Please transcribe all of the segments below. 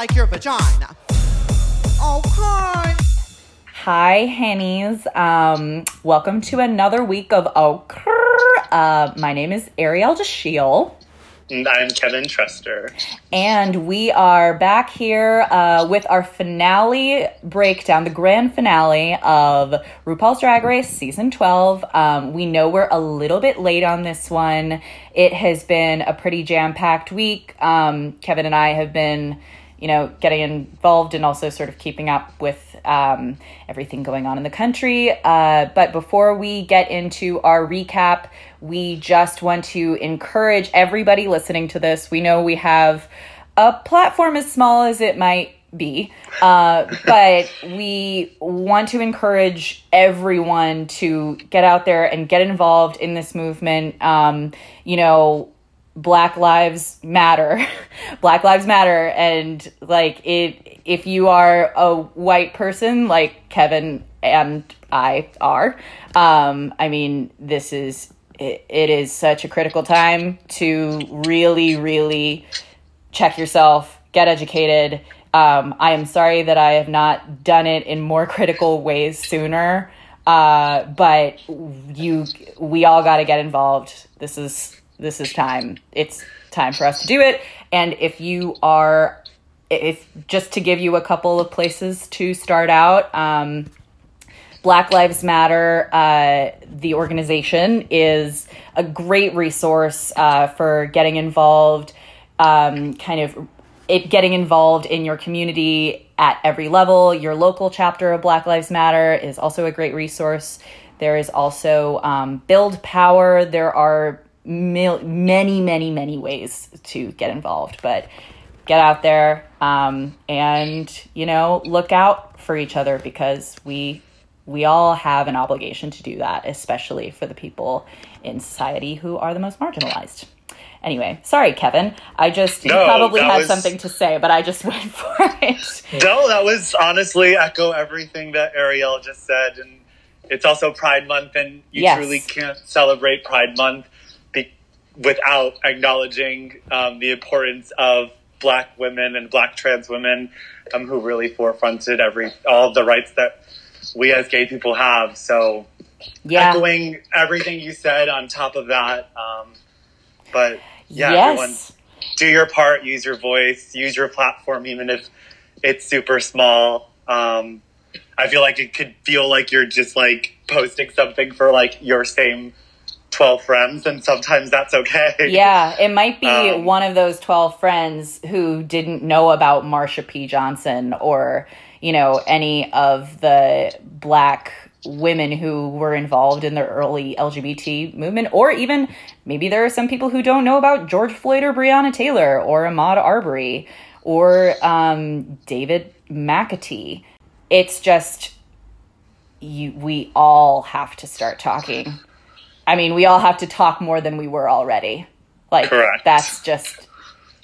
like your vagina. Okay. Hi, Hennies. Um, welcome to another week of Okay. Uh, my name is Ariel Deshiel. And I'm Kevin Trester. And we are back here uh, with our finale breakdown, the grand finale of RuPaul's Drag Race season 12. Um, we know we're a little bit late on this one. It has been a pretty jam packed week. Um, Kevin and I have been you know, getting involved and also sort of keeping up with um, everything going on in the country. Uh, but before we get into our recap, we just want to encourage everybody listening to this. We know we have a platform as small as it might be, uh, but we want to encourage everyone to get out there and get involved in this movement. Um, you know, Black Lives Matter. Black Lives Matter and like it if you are a white person like Kevin and I are, um I mean this is it, it is such a critical time to really really check yourself, get educated. Um I am sorry that I have not done it in more critical ways sooner. Uh but you we all got to get involved. This is this is time. It's time for us to do it. And if you are, if just to give you a couple of places to start out, um, Black Lives Matter, uh, the organization, is a great resource uh, for getting involved, um, kind of it getting involved in your community at every level. Your local chapter of Black Lives Matter is also a great resource. There is also um, Build Power. There are mil- many, many, many ways to get involved. But get out there um, and you know look out for each other because we we all have an obligation to do that, especially for the people in society who are the most marginalized. Anyway, sorry, Kevin. I just No, probably had was- something to say, but I just went for it. No, that was honestly echo everything that Ariel just said. And it's also Pride Month, and you Yes. truly can't celebrate Pride Month without acknowledging um, the importance of Black women and Black trans women um, who really forefronted every all the rights that we as gay people have. So, Yeah. echoing everything you said on top of that. Um, but yeah, yes. everyone do your part, use your voice, use your platform, even if it's super small. Um, I feel like it could feel like you're just like posting something for like your same 12 friends, and sometimes that's okay. Yeah, it might be Um, one of those 12 friends who didn't know about Marsha P. Johnson or, you know, any of the black women who were involved in the early LGBT movement, or even maybe there are some people who don't know about George Floyd or Breonna Taylor or Ahmaud Arbery or um, David McAtee. It's just, you, we all have to start talking. I mean, we all have to talk more than we were already. Like Correct. that's just,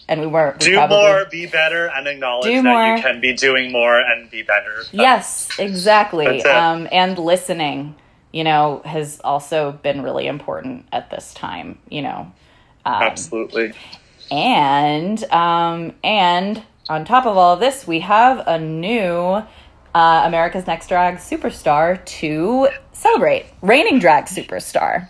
and we weren't. we Do probably- more, be better, and acknowledge that more. you can be doing more and be better. Yes, exactly. Um, and listening, you know, has also been really important at this time. You know, um, Absolutely. and um, and on top of all of this, we have a new uh, America's Next Drag Superstar to celebrate, reigning drag superstar.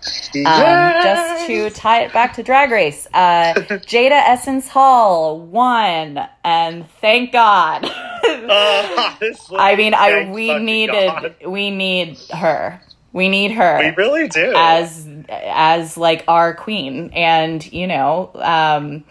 Um, just to tie it back to Drag Race, uh, Jaida Essence Hall won, and thank God. Uh, I mean, I we needed God. we need her. We need her We really do. as as like our queen and you know um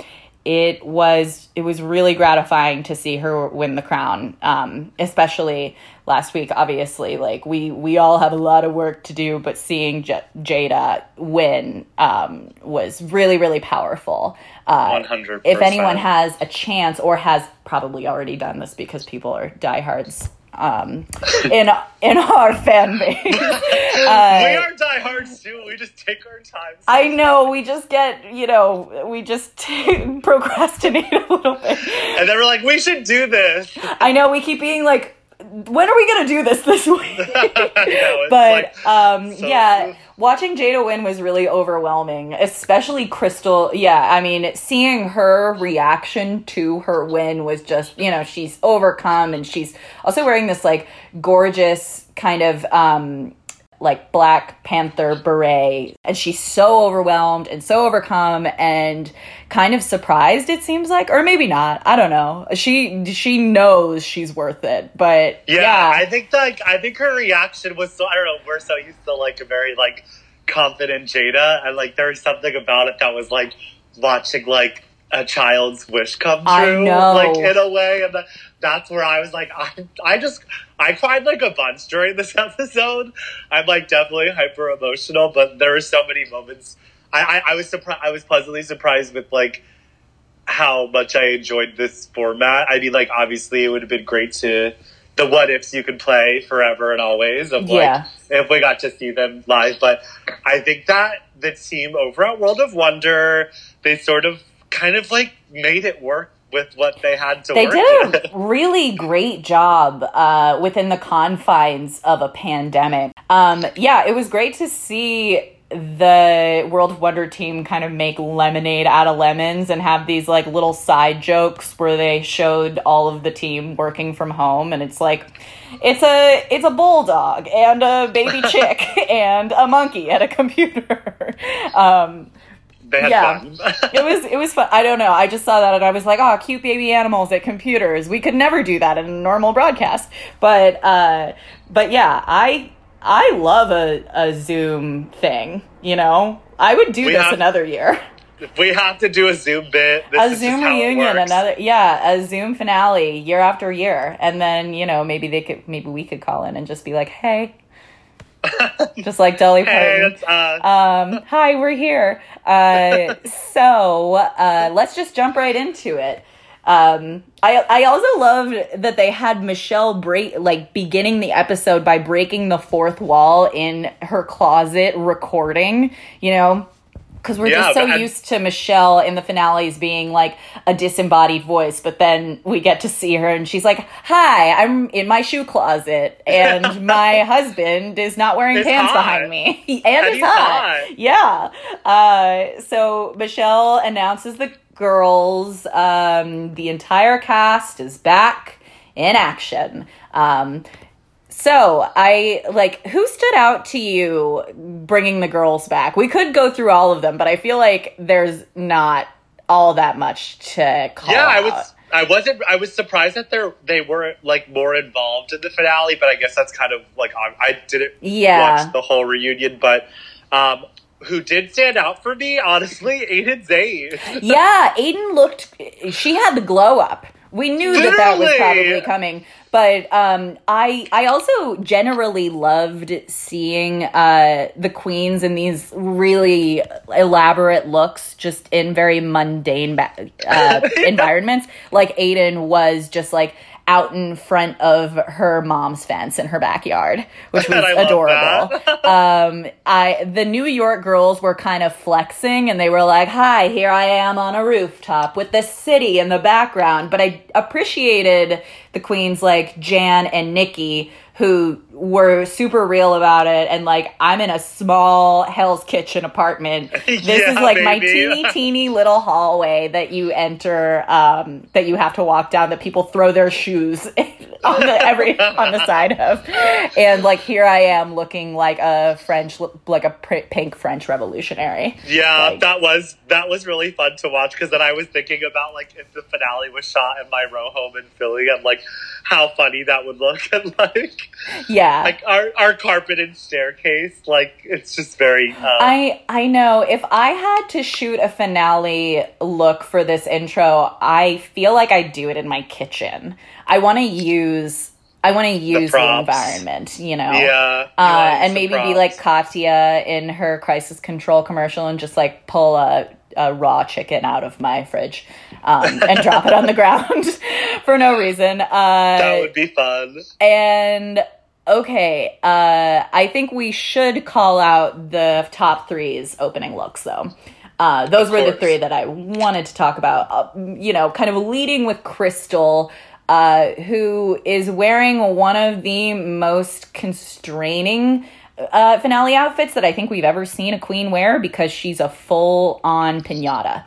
it was it was really gratifying to see her win the crown um especially last week obviously like we we all have a lot of work to do but seeing J- Jaida win um was really really powerful uh 100%. if anyone has a chance or has probably already done this because people are diehards um in in our fan base we uh, are diehards too. We just take our time. I know we just get, you know, we just procrastinate a little bit. and then we're like, we should do this. I know we keep being like, when are we gonna do this this week? Know, but like um, so- yeah, watching Jaida win was really overwhelming, especially Crystal. Yeah, I mean, seeing her reaction to her win was just, you know, she's overcome and she's also wearing this like gorgeous kind of um like Black Panther beret. And she's so overwhelmed and so overcome and kind of surprised, it seems like. Or maybe not. I don't know. She she knows she's worth it. But Yeah, yeah. I think like I think her reaction was so I don't know, we're so used to like a very like confident Jaida and like there was something about it that was like watching like a child's wish come true like in a way and that, that's where I was like I, I just I cried like a bunch during this episode I'm like definitely hyper emotional but there were so many moments I, I, I was surprised I was pleasantly surprised with like how much I enjoyed this format. I mean, like, obviously, it would have been great to the what ifs you could play forever and always of like Yeah. if we got to see them live. But I think that the team over at World of Wonder, they sort of kind of like made it work with what they had to they work did with. a really great job uh, within the confines of a pandemic. Um, yeah, it was great to see the World of Wonder team kind of make lemonade out of lemons and have these like little side jokes where they showed all of the team working from home and it's like it's a it's a bulldog and a baby chick and a monkey at a computer. um, They had Yeah. fun. it was it was fun. I don't know. I just saw that and I was like, oh, cute baby animals at computers. We could never do that in a normal broadcast. But uh but yeah, I I love a, a Zoom thing, you know? I would do We this have- another year. we have to do a Zoom bit. This a Zoom reunion, another yeah, a Zoom finale year after year. And then, you know, maybe they could maybe we could call in and just be like, hey. just like Dolly Parton. Hey, Um, hi, we're here. Uh, so uh, let's just jump right into it. Um, I I also loved that they had Michelle break like beginning the episode by breaking the fourth wall in her closet recording. You know. Because we're Yeah, just so used to Michelle in the finales being like a disembodied voice, but then we get to see her and she's like, Hi, I'm in my shoe closet, and my husband is not wearing It's pants hot. behind me. and, And it's hot. hot. Yeah. Uh, so Michelle announces the girls. Um, the entire cast is back in action. Um, so I like who stood out to you bringing the girls back? We could go through all of them, but I feel like there's not all that much to call. yeah, I was. I wasn't. I was surprised that they they were like more involved in the finale, but I guess that's kind of like I, I didn't Yeah. watch the whole reunion. But um, who did stand out for me, honestly, Aiden Zhane. yeah, Aiden looked. She had the glow up. We knew that that was probably coming, but um, I I also generally loved seeing uh, the queens in these really elaborate looks, just in very mundane ba- uh, environments. Like Aiden was just like out in front of her mom's fence in her backyard, which was adorable. um i the new york girls were kind of flexing and they were like hi here i am on a rooftop with the city in the background. But i appreciated the queens like jan and nikki who were super real about it. And like i'm in a small hell's kitchen apartment. This Yeah, is like my teeny teeny little hallway that you enter um that you have to walk down that people throw their shoes on the every on the side of. And like here i am looking like a french like a pr- pink french revolutionary. Yeah, Like- that was that was really fun to watch because then I was thinking about like if the finale was shot in my row home in Philly and like how funny that would look and like yeah like our our carpet and staircase like it's just very uh, I I know if I had to shoot a finale look for this intro, I feel like I do it in my kitchen. I want to use I want to use the, props. environment, you know. yeah Uh, and maybe be like Katya in her crisis control commercial and just like pull a, a raw chicken out of my fridge um, and drop it on the ground for no reason. Uh, that would be fun. and okay, uh, I think we should call out the top three's opening looks, though. Uh, those Of were the three that I wanted to talk about. Uh, you know, kind of leading with Crystal, uh, who is wearing one of the most constraining uh, finale outfits that I think we've ever seen a queen wear because she's a full on pinata.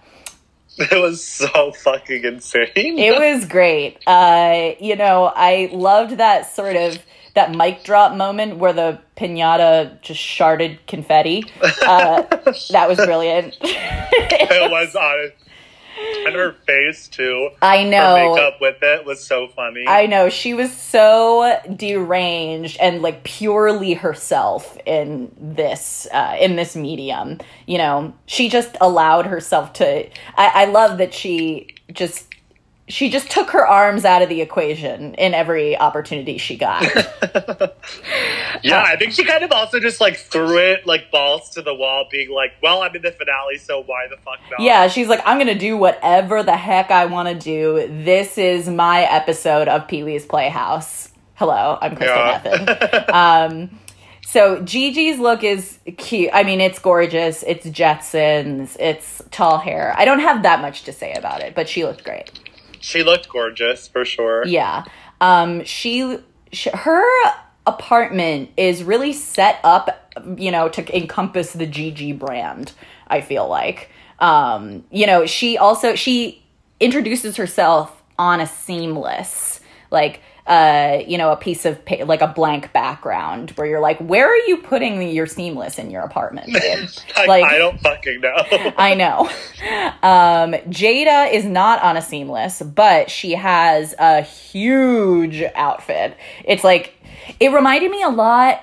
It was so fucking insane. It was great. Uh, you know, I loved that sort of that mic drop moment where the pinata just sharded confetti. Uh, that was brilliant. it was on and her face too. I know. Her makeup with it was so funny. I know she was so deranged and like purely herself in this uh, in this medium. You know, she just allowed herself to. I, I love that she just she just took her arms out of the equation in every opportunity she got. yeah, I think she kind of also just like threw it like balls to the wall, being like, "Well, I'm in the finale, so why the fuck not?" Yeah, she's like, "I'm gonna do whatever the heck I want to do. This is my episode of Pee Wee's Playhouse." Hello, I'm Crystal Yeah. Methyd. um, so Gigi's look is cute. I mean, it's gorgeous. It's Jetsons. It's tall hair. I don't have that much to say about it, but she looked great. She looked gorgeous for sure. Yeah. Um, she, sh her apartment is really set up, you know, to encompass the Gigi brand. I feel like, um, you know, she also she introduces herself on a seamless, like, uh, you know, a piece of pa- like a blank background where you're like, where are you putting your seamless in your apartment? Like, I don't fucking know. I know. Um, Jaida is not on a seamless, but she has a huge outfit. It's like it reminded me a lot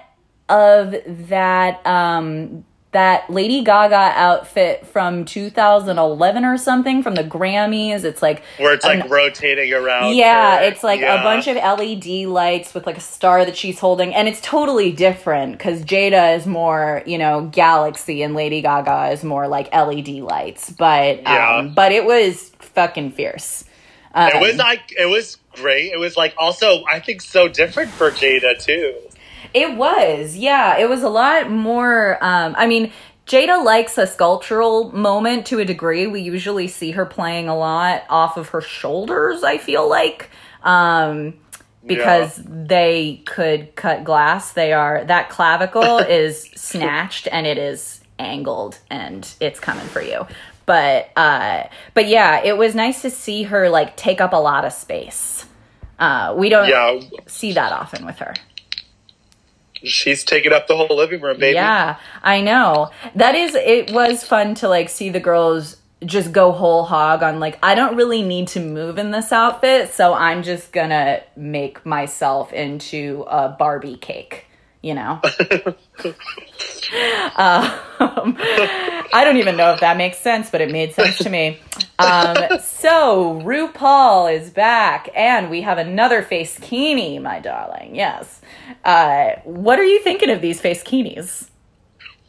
of that um that Lady Gaga outfit from 2011 or something from the Grammys. It's like Where it's like an- rotating around. yeah, her. it's like Yeah. a bunch of LED lights with like a star that she's holding, and it's totally different because Jaida is more, you know, galaxy, and Lady Gaga is more like LED lights. But Yeah. um, but it was fucking fierce. Um, It was like it was great. It was like also I think so different for Jaida too. It was, yeah. It was a lot more. Um, I mean, Jaida likes a sculptural moment to a degree. We usually see her playing a lot off of her shoulders, I feel like. Um, because they could cut glass. They are, that clavicle is snatched and it is angled and it's coming for you. But, uh, but yeah, it was nice to see her like take up a lot of space. Uh, we don't Yeah, see that often with her. She's taking up the whole living room, baby. Yeah, I know. That is it was fun to like see the girls just go whole hog on like I don't really need to move in this outfit, so I'm just to make myself into a Barbie cake, you know. um, I don't even know if that makes sense, but it made sense to me. Um, so RuPaul is back, and we have another face kini, my darling. Yes. Uh, what are you thinking of these face kinis?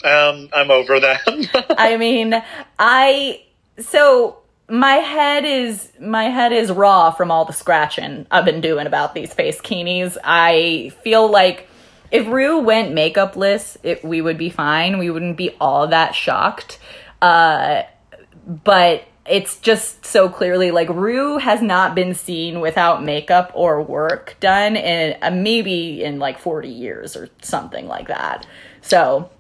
Um, I'm over them. I mean, I so my head is my head is raw from all the scratching I've been doing about these face kinis. I feel like if Rue went makeupless, it, we would be fine. We wouldn't be all that shocked. Uh, but it's just so clearly like Rue has not been seen without makeup or work done in uh, maybe in like 40 years or something like that. So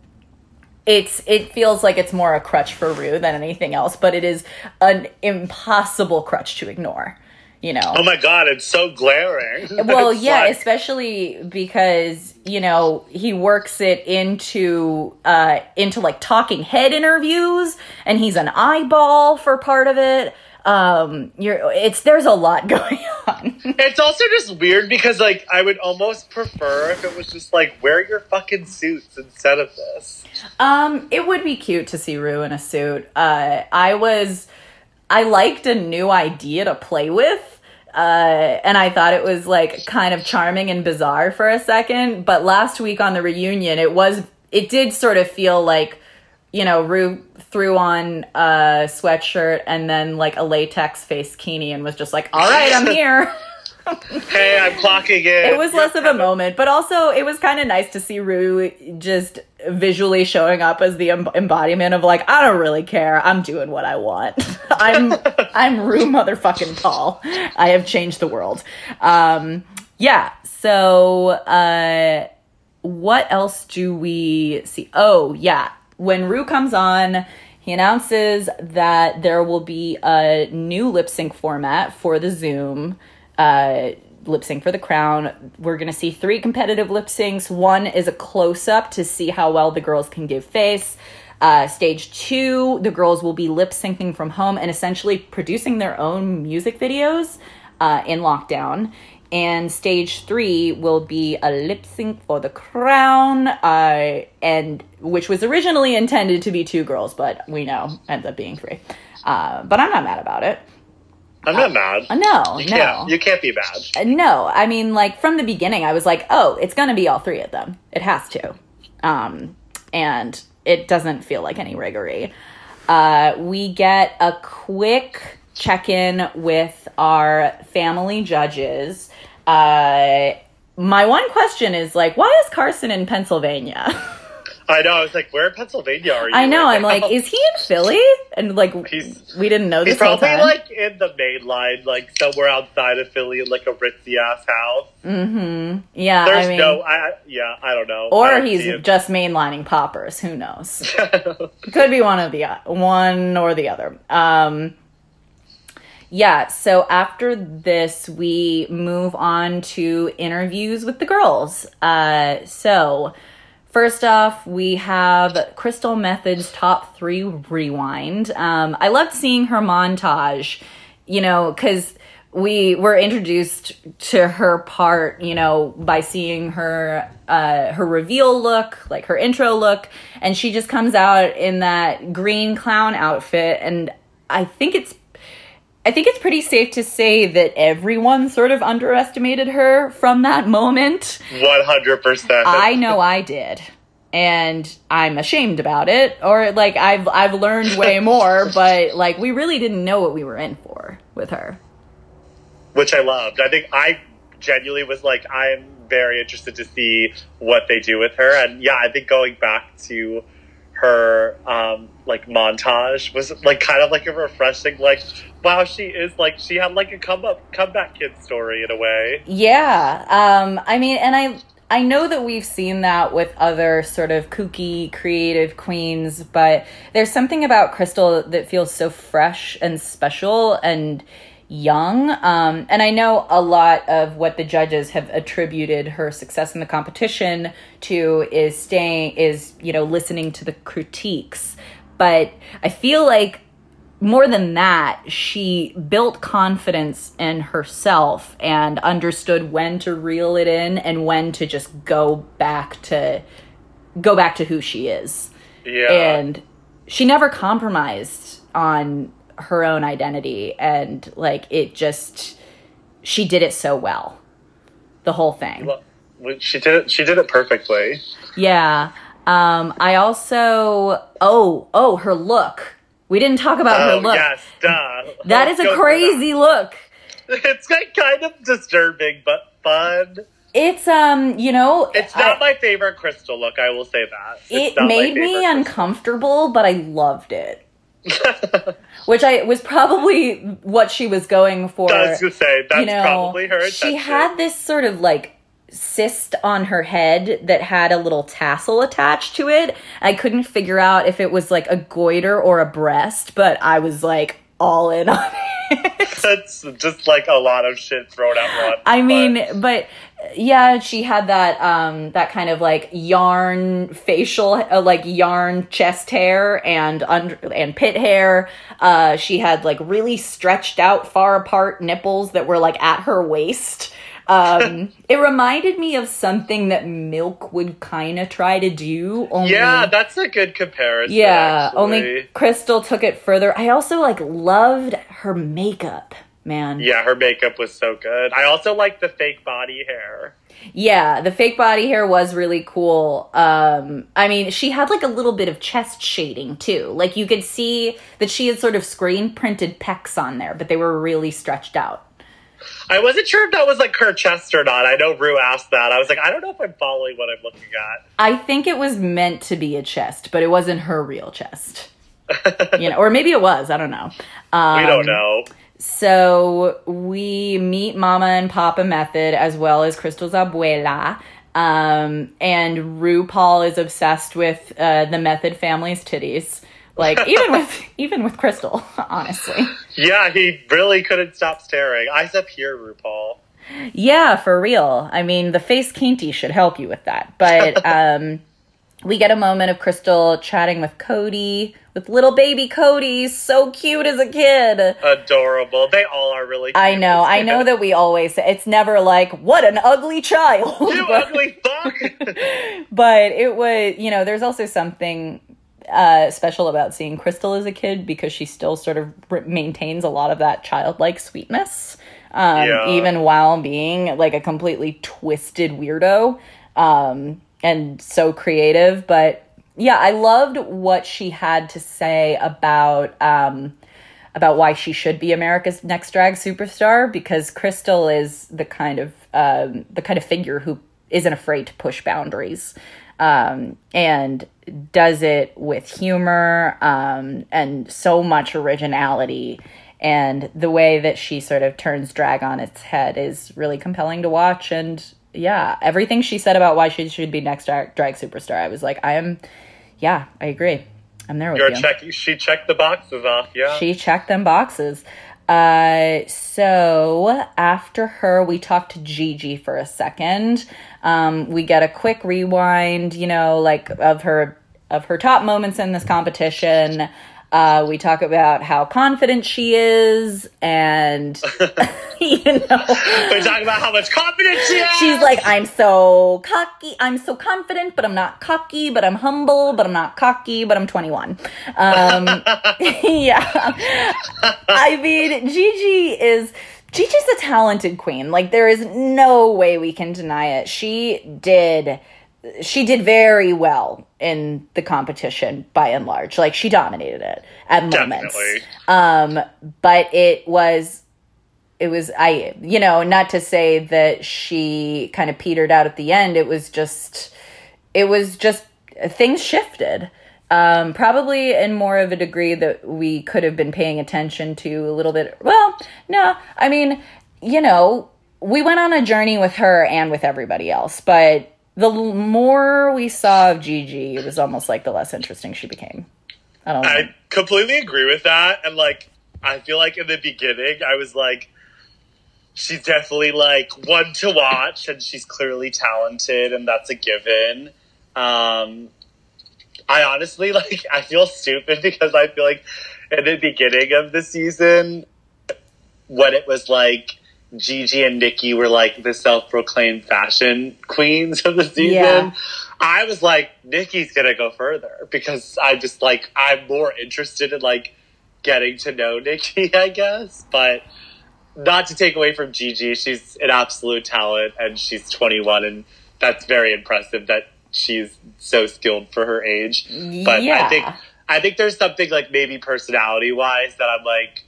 it's it feels like it's more a crutch for Rue than anything else, but it is an impossible crutch to ignore. You know. oh my god, it's so glaring. well, It's yeah, like- especially because you know he works it into uh into like talking head interviews, and he's an eyeball for part of it. Um, you're it's there's a lot going on. It's also just weird because like I would almost prefer if it was just like wear your fucking suits instead of this. Um, it would be cute to see Rue in a suit. Uh, I was, I liked a new idea to play with. Uh, and I thought it was like kind of charming and bizarre for a second. But last week on the reunion, it was, it did sort of feel like, you know, Rue threw on a sweatshirt and then like a latex face kini and was just like, all right, I'm here. Hey, I'm clocking in. it was less of a moment, but also it was kind of nice to see Rue just visually showing up as the em- embodiment of like I don't really care. I'm doing what I want. I'm I'm Rue motherfucking Paul. I have changed the world. Um, yeah. So uh, what else do we see? Oh, yeah. When Rue comes on, he announces that there will be a new lip sync format for the Zoom. Uh, lip sync for the crown. We're going to see three competitive lip syncs. One is a close up to see how well the girls can give face. Uh, stage two, the girls will be lip syncing from home and essentially producing their own music videos uh, in lockdown. And stage three will be a lip sync for the crown, uh, and which was originally intended to be two girls, but we know ends up being three. Uh, but I'm not mad about it. I'm not mad. Uh, no, You no. can't. You can't be mad. Uh, No, I mean, like from the beginning, I was like, oh, it's gonna be all three of them. It has to, um, and it doesn't feel like any riggery. Uh, we get a quick check in with our family judges. Uh, my one question is like, why is Carson in Pennsylvania? I know. I was like, where in Pennsylvania are you? I know. right I'm like, is he in Philly? And like, He's- we didn't know He's this whole probably time. like in the main line, like somewhere outside of Philly, in like a ritzy ass house. Mm-hmm. Yeah, There's I mean, no, I, I- yeah, I don't know. Or don't he's just mainlining poppers. Who knows? Could be one of the one or the other. Um, yeah. So after this, we move on to interviews with the girls. Uh, so first off, we have Crystal Methyd's top three rewind. Um, I loved seeing her montage. You know, because we were introduced to her part, you know, by seeing her uh, her reveal look, like her intro look, and she just comes out in that green clown outfit, and I think it's I think it's pretty safe to say that everyone sort of underestimated her from that moment. One hundred percent. I know I did. And I'm ashamed about it or like I've I've learned way more, but like we really didn't know what we were in for with her. which I loved. I think I genuinely was like, I'm very interested to see what they do with her. And yeah, I think going back to her um like montage was like kind of like a refreshing like wow she is like she had like a come up comeback kid story in a way Yeah. Um, I mean, and I I know that we've seen that with other sort of kooky creative queens, but there's something about Crystal that feels so fresh and special and young. Um, and I know a lot of what the judges have attributed her success in the competition to is staying is, you know, listening to the critiques. But I feel like more than that, she built confidence in herself and understood when to reel it in and when to just go back to go back to who she is. yeah And she never compromised on her own identity and like it just she did it so well. The whole thing. Well, she did it she did it perfectly Yeah. Um I also oh, oh, her look. We didn't talk about her oh look. yes duh That Let's is a crazy look. it's kind of disturbing but fun It's um, you know, it's not I- my favorite crystal look i will say that It's it made me favorite uncomfortable, but I loved it. Which I was probably what she was going for. I was gonna say that's you know, probably her she had this sort of like cyst on her head that had a little tassel attached to it. I couldn't figure out if it was like a goiter or a breast, but I was like all in on it. That's just like a lot of shit thrown at once. I but- mean, but yeah, she had that um that kind of like yarn facial uh, like yarn chest hair and under and pit hair. Uh she had like really stretched out far apart nipples that were like at her waist. Um it reminded me of something that Milk would kind of try to do only yeah, that's a good comparison. yeah, actually. only Crystal took it further. I also like loved her makeup, man. Yeah, her makeup was so good. I also like the fake body hair. Yeah, the fake body hair was really cool. Um, I mean, she had like a little bit of chest shading too. Like you could see that she had sort of screen printed pecs on there, but they were really stretched out. I wasn't sure if that was like her chest or not. I know Rue asked that. I was like, I don't know if I'm following what I'm looking at. I think it was meant to be a chest, but it wasn't her real chest. you know, or maybe it was. I don't know. Um, We don't know. So we meet Mama and Papa Methyd as well as Crystal's abuela. Um, and RuPaul is obsessed with uh, the Methyd family's titties. Like even with even with Crystal, honestly. Yeah, he really couldn't stop staring. Eyes up here, RuPaul. Yeah, for real. I mean, the face canty should help you with that. But um, we get a moment of Crystal chatting with Cody, with little baby Cody, so cute as a kid. Adorable. They all are really cute. I know. I know that we always say it's never like, what an ugly child. You ugly fuck! but it was, you know, there's also something uh, special about seeing Crystal as a kid because she still sort of r- maintains a lot of that childlike sweetness, um, Yeah. even while being like a completely twisted weirdo um, and so creative. But yeah, I loved what she had to say about. Um, about why she should be America's next drag superstar because Crystal is the kind of um, the kind of figure who isn't afraid to push boundaries um, and does it with humor um, and so much originality. And the way that she sort of turns drag on its head is really compelling to watch. And yeah, everything she said about why she should be next drag, drag superstar, I was like, I am, yeah, I agree. I'm there with You're you. She checked the boxes off. Yeah. She checked them boxes. Uh, so after her, we talked to Gigi for a second. Um, we get a quick rewind, you know, like of her of her top moments in this competition. Uh, we talk about how confident she is, and you know, we talk about how much confidence she has. She's like, I'm so cocky. I'm so confident, but I'm not cocky. But I'm humble, but I'm not cocky. But I'm 21. Um, yeah. I mean, Gigi is. Gigi's a talented queen. Like there is no way we can deny it. She did she did very well in the competition by and large. Like she dominated it at moments. Definitely. Um but it was it was I you know, not to say that she kind of petered out at the end. It was just it was just things shifted. Um, probably in more of a degree that we could have been paying attention to a little bit. Well, no, I mean, you know, we went on a journey with her and with everybody else, but the more we saw of Gigi, it was almost like the less interesting she became. I don't know. I completely agree with that. And like, I feel like in the beginning, I was like, she's definitely like one to watch, and she's clearly talented, and that's a given. Um, I honestly like, I feel stupid because I feel like in the beginning of the season, when it was like Gigi and Nikki were like the self-proclaimed fashion queens of the season. Yeah. I was like, Nikki's gonna go further because I just like I'm more interested in like getting to know Nikki, I guess. But not to take away from Gigi, she's an absolute talent and she's 21 and that's very impressive that she's so skilled for her age. But Yeah. I think I think there's something like maybe personality wise that I'm like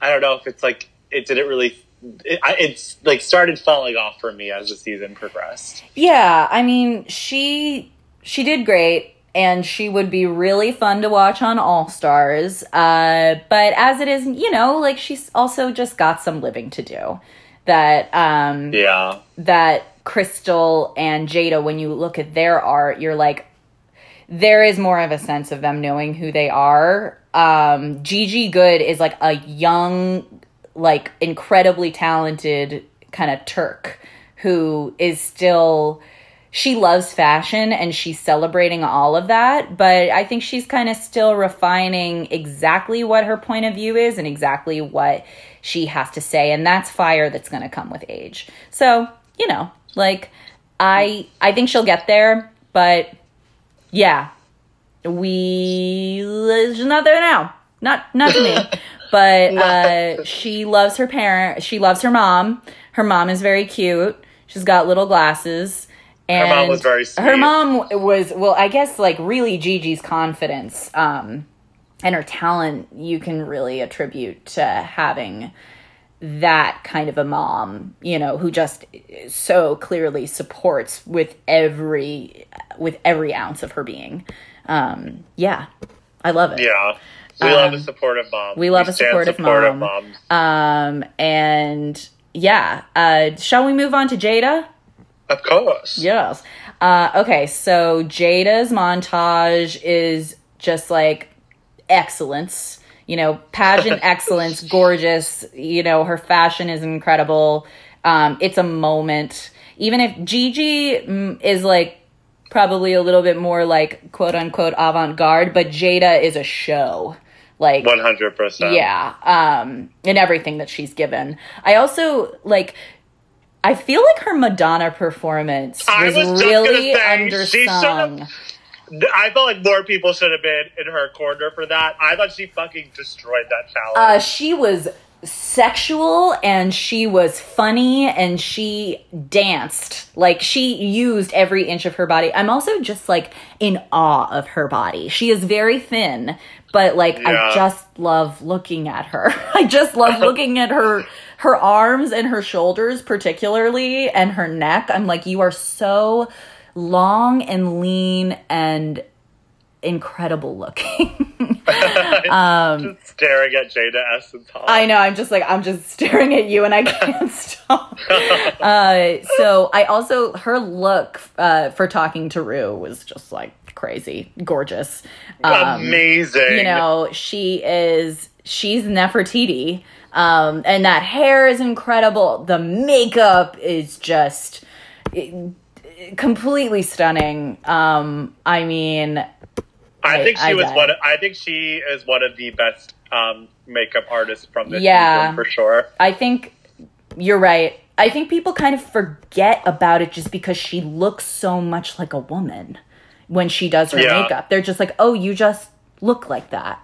I don't know if it's like it didn't really it, it's like started falling off for me as the season progressed. Yeah, I mean, she she did great and she would be really fun to watch on All Stars. Uh, but as it is, you know, like she's also just got some living to do. That um Yeah. that Crystal and Jaida, when you look at their art, you're like, there is more of a sense of them knowing who they are. Um, Gigi Goode is like a young, like incredibly talented kind of Turk who is still. She loves fashion and she's celebrating all of that, but I think she's kind of still refining exactly what her point of view is and exactly what she has to say, and that's fire that's going to come with age. So, you know, like I I think she'll get there, but yeah, we she's not there now. Not not to me, but uh, she loves her parent. She loves her mom. Her mom is very cute. She's got little glasses. And her mom was very sweet. Her mom was well, I guess like really Gigi's confidence um, and her talent. You can really attribute to having that kind of a mom, you know, who just so clearly supports with every with every ounce of her being. Um, yeah, I love it. Yeah. We love a supportive mom. Um, we love a stand supportive mom. moms. Um, and yeah, uh, shall we move on to Jaida? Of course. Yes. Uh, okay, so Jaida's montage is just like excellence. You know, pageant excellence, gorgeous. You know, her fashion is incredible. Um, it's a moment. Even if Gigi mm, is like probably a little bit more like quote unquote avant garde, but Jaida is a show. Like One hundred percent. yeah, um, in everything that she's given. I also like. I feel like her Madonna performance I was, was really gonna say, she undersung. I felt like more people should have been in her corner for that. I thought she fucking destroyed that challenge. Uh, she was sexual and she was funny and she danced. Like she used every inch of her body. I'm also just like in awe of her body. She is very thin, but like I just love looking at her. I just love looking at her her arms and her shoulders particularly and her neck. I'm like you are so long and lean and incredible looking. just staring at Jaida Essence Hall. um, I know. I'm just like I'm just staring at you, and I can't stop. uh, so I also her look uh, for talking to Rue was just like crazy, gorgeous. Um, Amazing. you know, she is she's Nefertiti, um, and that hair is incredible. The makeup is just eh, completely stunning. Um, I mean, I think she I was one. Of, I think she is one of the best um, makeup artists from this Yeah. for sure. I think you're right. I think people kind of forget about it just because she looks so much like a woman when she does her Yeah. makeup. They're just like, "Oh, you just look like that."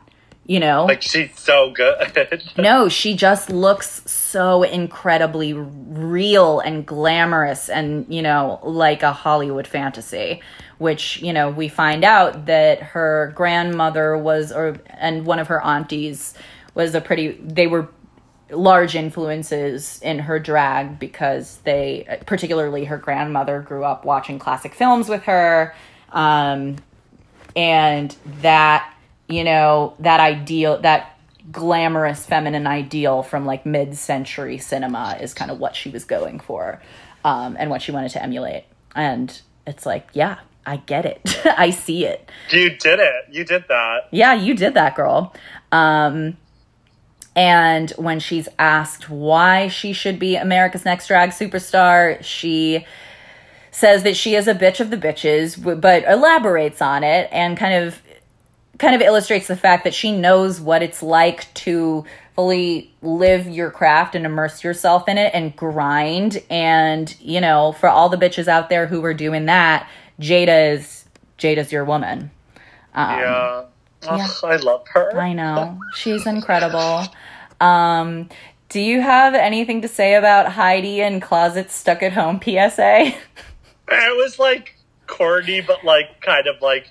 You know? Like she's so good. no, she just looks so incredibly real and glamorous and, you know, like a Hollywood fantasy, which, you know, we find out that her grandmother was or and one of her aunties was a pretty they were large influences in her drag because they particularly her grandmother grew up watching classic films with her um and that you know that ideal that glamorous feminine ideal from like mid-century cinema is kind of what she was going for um and what she wanted to emulate and it's like yeah i get it i see it you did it. You did that. yeah, you did that, girl. Um, and when she's asked why she should be America's Next Drag Superstar, she says that she is a bitch of the bitches, but elaborates on it and kind of kind of illustrates the fact that she knows what it's like to fully live your craft and immerse yourself in it and grind and you know for all the bitches out there who are doing that jaida is jaida's your woman um, yeah. Ugh, I love her. I know. She's incredible. Um, do you have anything to say about Heidi N Closet Stuck at Home PSA? It was like corny, but like kind of like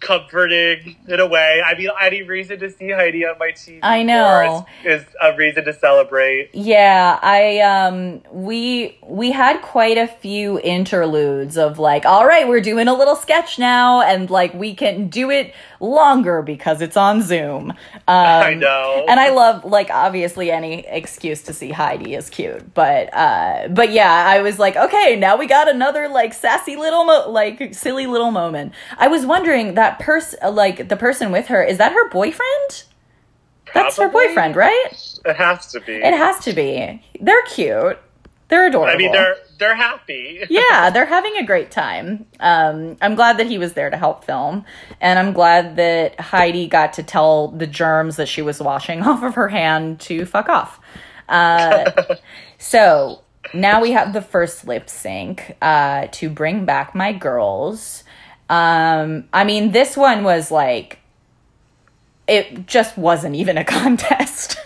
comforting in a way. I mean, any reason to see Heidi on my TV I know. is, is a reason to celebrate. yeah, I um we we had quite a few interludes of like, all right, we're doing a little sketch now and like we can do it longer because it's on Zoom. Um, I know. and I love like obviously any excuse to see Heidi is cute, but uh, but yeah, I was like, okay, now we got another like sassy little mo- like silly little moment. I was wondering that person like the person with her is that her boyfriend? That's her boyfriend, right? It has to be. It has to be. They're cute. They're adorable. I mean, they're they're happy. yeah, they're having a great time. Um, I'm glad that he was there to help film, and I'm glad that Heidi got to tell the germs that she was washing off of her hand to fuck off. Uh, so now we have the first lip sync uh, to bring back my girls. Um, I mean, this one was like, it just wasn't even a contest.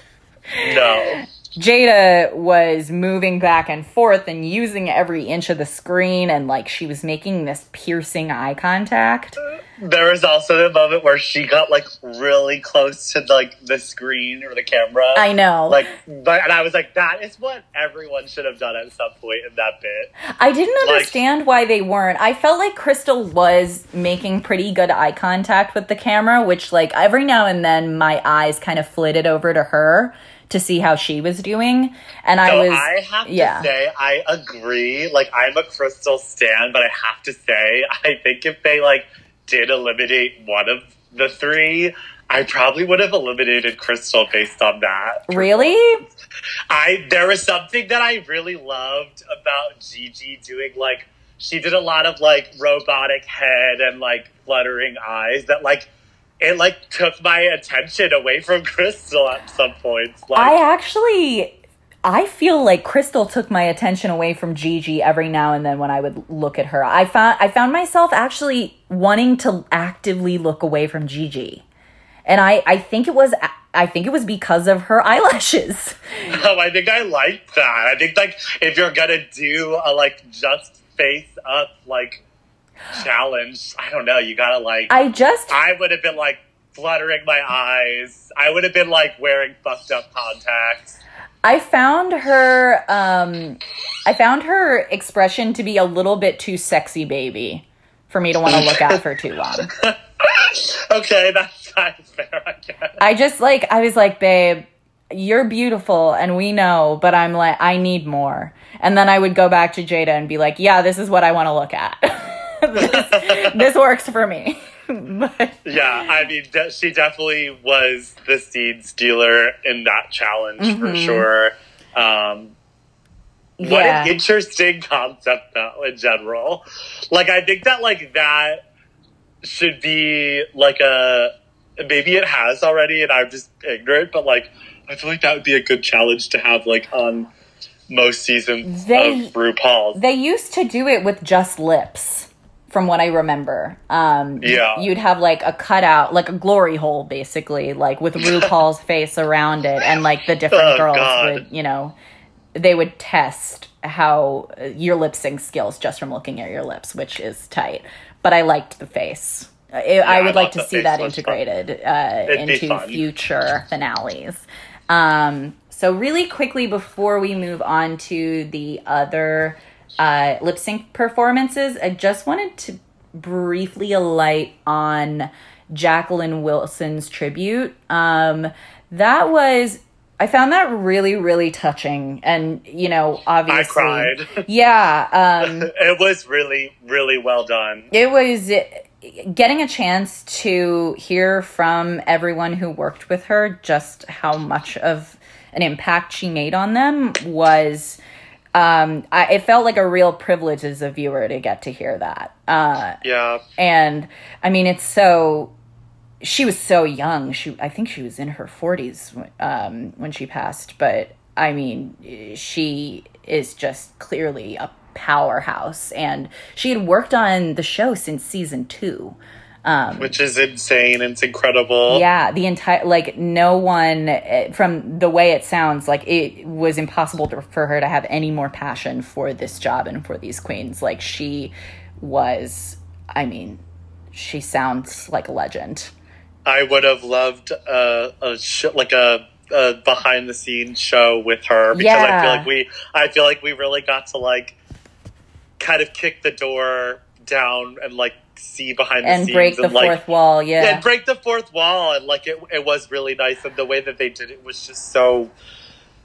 No. Jaida was moving back and forth and using every inch of the screen, and like she was making this piercing eye contact. There was also the moment where she got like really close to like the screen or the camera. I know. Like, but and I was like, that is what everyone should have done at some point in that bit. I didn't like- understand why they weren't. I felt like Crystal was making pretty good eye contact with the camera, which like every now and then my eyes kind of flitted over to her to see how she was doing. And I was I have to yeah. say, I agree. Like, I'm a Crystal stan, but I have to say, I think if they like did eliminate one of the three, I probably would have eliminated Crystal based on that. Really? I there was something that I really loved about Gigi doing like she did a lot of like robotic head and like fluttering eyes that like it like took my attention away from Crystal at some points. Like I actually I feel like Crystal took my attention away from Gigi every now and then when I would look at her. I found I found myself actually wanting to actively look away from Gigi. And I I think it was I think it was because of her eyelashes. oh, I think I like that. I think like if you're gonna do a like just face up like challenge, I don't know, you gotta like I just I would have been like fluttering my eyes. I would have been like wearing fucked up contacts. I found her um I found her expression to be a little bit too sexy baby for me to want to look at for too long. Okay, that's, that's fair, I guess. I just like I was like, babe, you're beautiful and we know, but I'm like I need more. And then I would go back to Jaida and be like, yeah, this is what I want to look at. this, this works for me. but Yeah, I mean, de- she definitely was the seed stealer in that challenge for sure. Um, what yeah. an interesting concept, though, in general. Like, I think that, like, that should be, like, a. Maybe it has already, and I'm just ignorant, but, like, I feel like that would be a good challenge to have, like, on most seasons They- of RuPaul's. They used to do it with just lips, from what I remember. Um, Yeah. You'd have like a cutout, like a glory hole, basically, like with RuPaul's face around it, and like the different Oh, girls God. would, you know, they would test how uh, your lip sync skills just from looking at your lips, which is tight. But I liked the face. I, I I would like to see that integrated uh, into future finales. Um, so really quickly before we move on to the other uh, lip sync performances, I just wanted to briefly alight on Jacqueline Wilson's tribute. Um, that was I found that really really touching, and you know obviously I cried. Yeah. Um, it was really, really well done. it was getting a chance to hear from everyone who worked with her just how much of an impact she made on them was um I, it felt like a real privilege as a viewer to get to hear that. Uh Yeah. and i mean it's so she was so young. She i think she was in her 40s um when she passed but i mean she is just clearly a powerhouse. And she had worked on the show since season 2 Which is insane. It's incredible. yeah the entire like no one eh, from the way it sounds like it was impossible to, for her to have any more passion for this job and for these queens like she was i mean she sounds like a legend I would have loved a, a sh- like a, a behind the scenes show with her because I feel like we I feel like we really got to like kind of kick the door down and like see behind the and scenes break the and like fourth wall yeah and break the fourth wall and like it it was really nice and the way that they did it was just so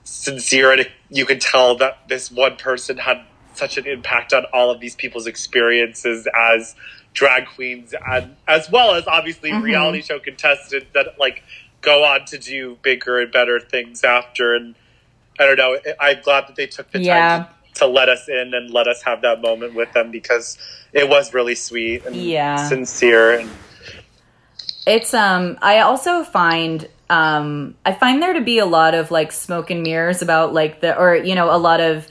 sincere and it, you could tell that this one person had such an impact on all of these people's experiences as drag queens and as well as obviously Mm-hmm. reality show contestants that like go on to do bigger and better things after and I don't know I'm glad that they took the Yeah. time to, let us in and let us have that moment with them because it was really sweet and Yeah. sincere and It's um I also find um I find there to be a lot of like smoke and mirrors about like the or you know a lot of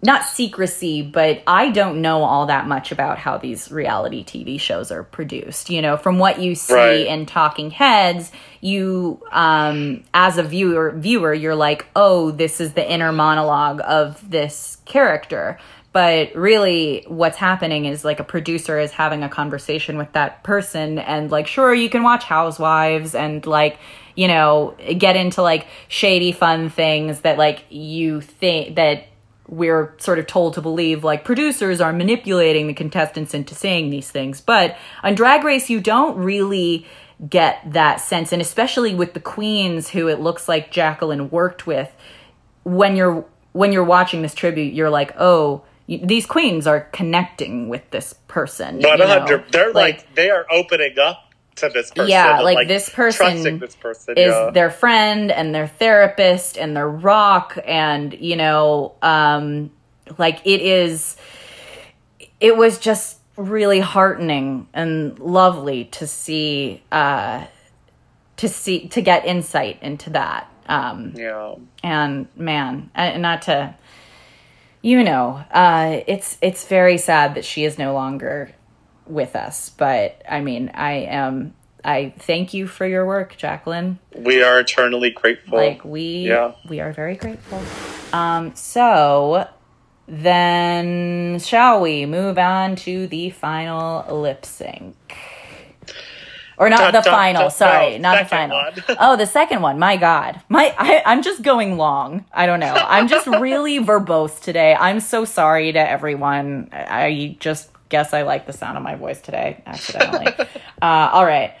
not secrecy, but I don't know all that much about how these reality TV shows are produced. You know, from what you see Right. in Talking Heads, you um as a viewer viewer, you're like, "Oh, this is the inner monologue of this character." But really what's happening is like a producer is having a conversation with that person and like sure you can watch Housewives and like you know get into like shady fun things that like you think that we're sort of told to believe like producers are manipulating the contestants into saying these things. But on Drag Race, you don't really get that sense, and especially with the queens who it looks like Jacqueline worked with. When you're when you're watching this tribute, you're like, oh, these queens are connecting with this person. you One know? They're like, they are opening up to this person. yeah, and, like, this person this person is yeah. their friend and their therapist and their rock and you know um like it is it was just really heartening and lovely to see uh to see to get insight into that um yeah. and man uh, not to you know uh it's it's very sad that she is no longer with us. But i mean i am i thank you for your work jacqueline. We are eternally grateful. like we yeah. we are very grateful. Um so then shall we move on to the final lip sync? Or not Dun, the dun, final dun, sorry no, not the final. oh the second one my god. My I, i'm just going long. I don't know. I'm just really verbose today. I'm so sorry to everyone. I just guess i like the sound of my voice today accidentally. Uh, all right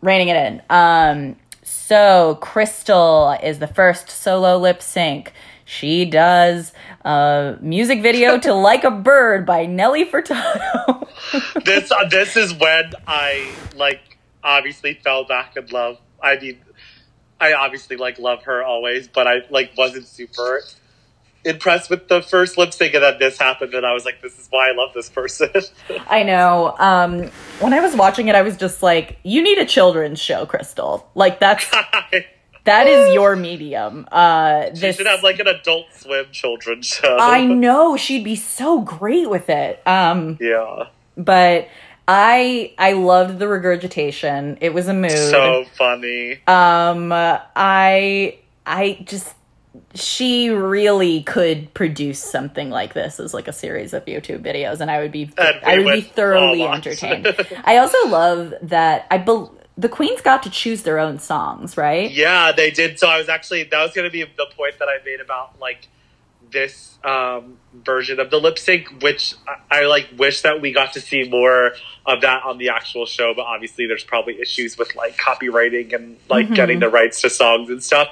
reining it in. Um so crystal is the first solo lip sync. She does a music video to like a bird by nelly furtado. This uh, this is when I like obviously fell back in love. I mean, I obviously like love her always, but I like wasn't super impressed with the first lip sync, and then this happened, and I was like, "This is why I love this person." I know. Um, when I was watching it, I was just like, "You need a children's show, Crystal. Like that's that is your medium." Uh, she should have like an Adult Swim children's show. I know she'd be so great with it. Um, yeah, but I I loved the regurgitation. It was a mood. so funny. um, I I just she really could produce something like this as like a series of YouTube videos, and I would be And I would be thoroughly entertained. I also love that I bel the queens got to choose their own songs, right? Yeah, they did. So I was actually that was going to be the point that I made about like this um, version of the lip sync, which I, I like wish that we got to see more of that on the actual show. But obviously, there's probably issues with like copywriting and like Mhm. getting the rights to songs and stuff.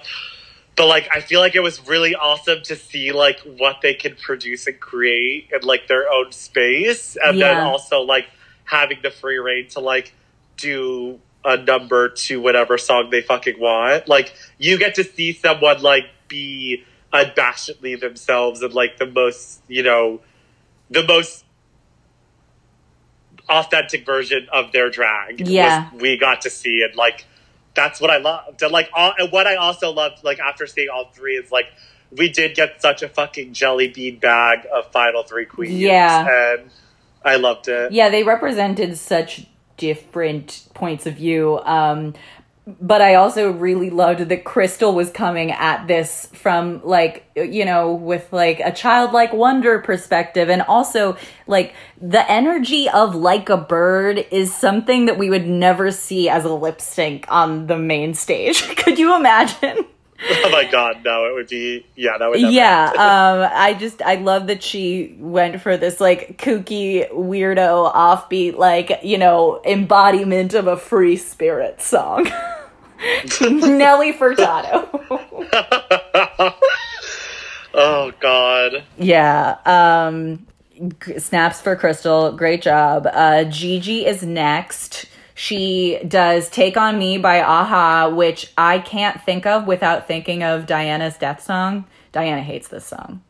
But like, I feel like it was really awesome to see like what they could produce and create in like their own space, and then also like having the free reign to like do a number to whatever song they fucking want. Like you get to see someone like be unabashedly themselves and like the most, you know, the most authentic version of their drag. Yeah. we got to see and like that's what I loved. And like all, and what I also loved, like after seeing all three, is like we did get such a fucking jelly bean bag of final three queens. Yeah. and I loved it. Yeah, they represented such different points of view. Um, but I also really loved that Crystal was coming at this from like, you know, with like a childlike wonder perspective. And also, like, the energy of Like a Bird is something that we would never see as a lip sync on the main stage. Could you imagine? Oh my god, no, it would be yeah, that would never yeah um i just i love that she went for this like kooky weirdo offbeat like you know embodiment of a free spirit song. Nelly furtado. Oh god. yeah um g- snaps for crystal great job. Uh gigi is next she does take on me by a-ha which i can't think of without thinking of diana's death song diana hates this song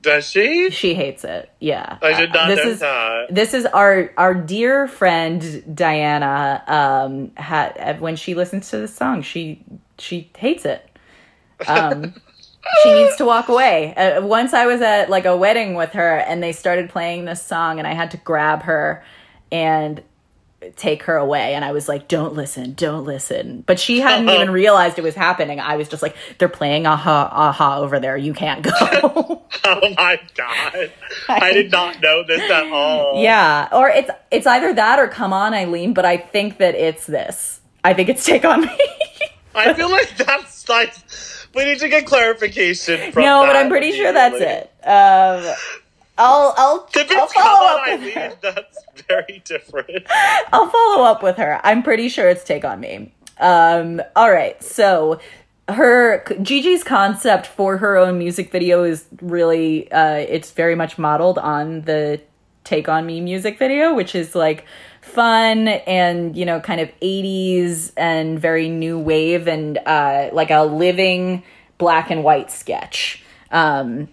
Does she? She hates it. Yeah. I did not this know is, that. This is our our dear friend Diana. Um, had when she listens to this song, she she hates it. Um, she needs to walk away. Uh, once I was at like a wedding with her, and they started playing this song, and I had to grab her and take her away and i was like don't listen don't listen but she hadn't even realized it was happening i was just like they're playing aha aha over there you can't go Oh my god. I did not know this at all. Yeah, or it's it's either that or come on Eileen, but I think that it's this. I think it's take on me. I feel like that's like we need to get clarification from no, but I'm pretty sure that's it. Um, I'll I'll I'll follow on up with. Eileen, that's very different. I'll follow up with her. I'm pretty sure it's Take on Me. Um, all right, so her Gigi's concept for her own music video is really uh, it's very much modeled on the Take on Me music video, which is like fun and you know kind of 80s and very new wave and uh, like a living black and white sketch. Um,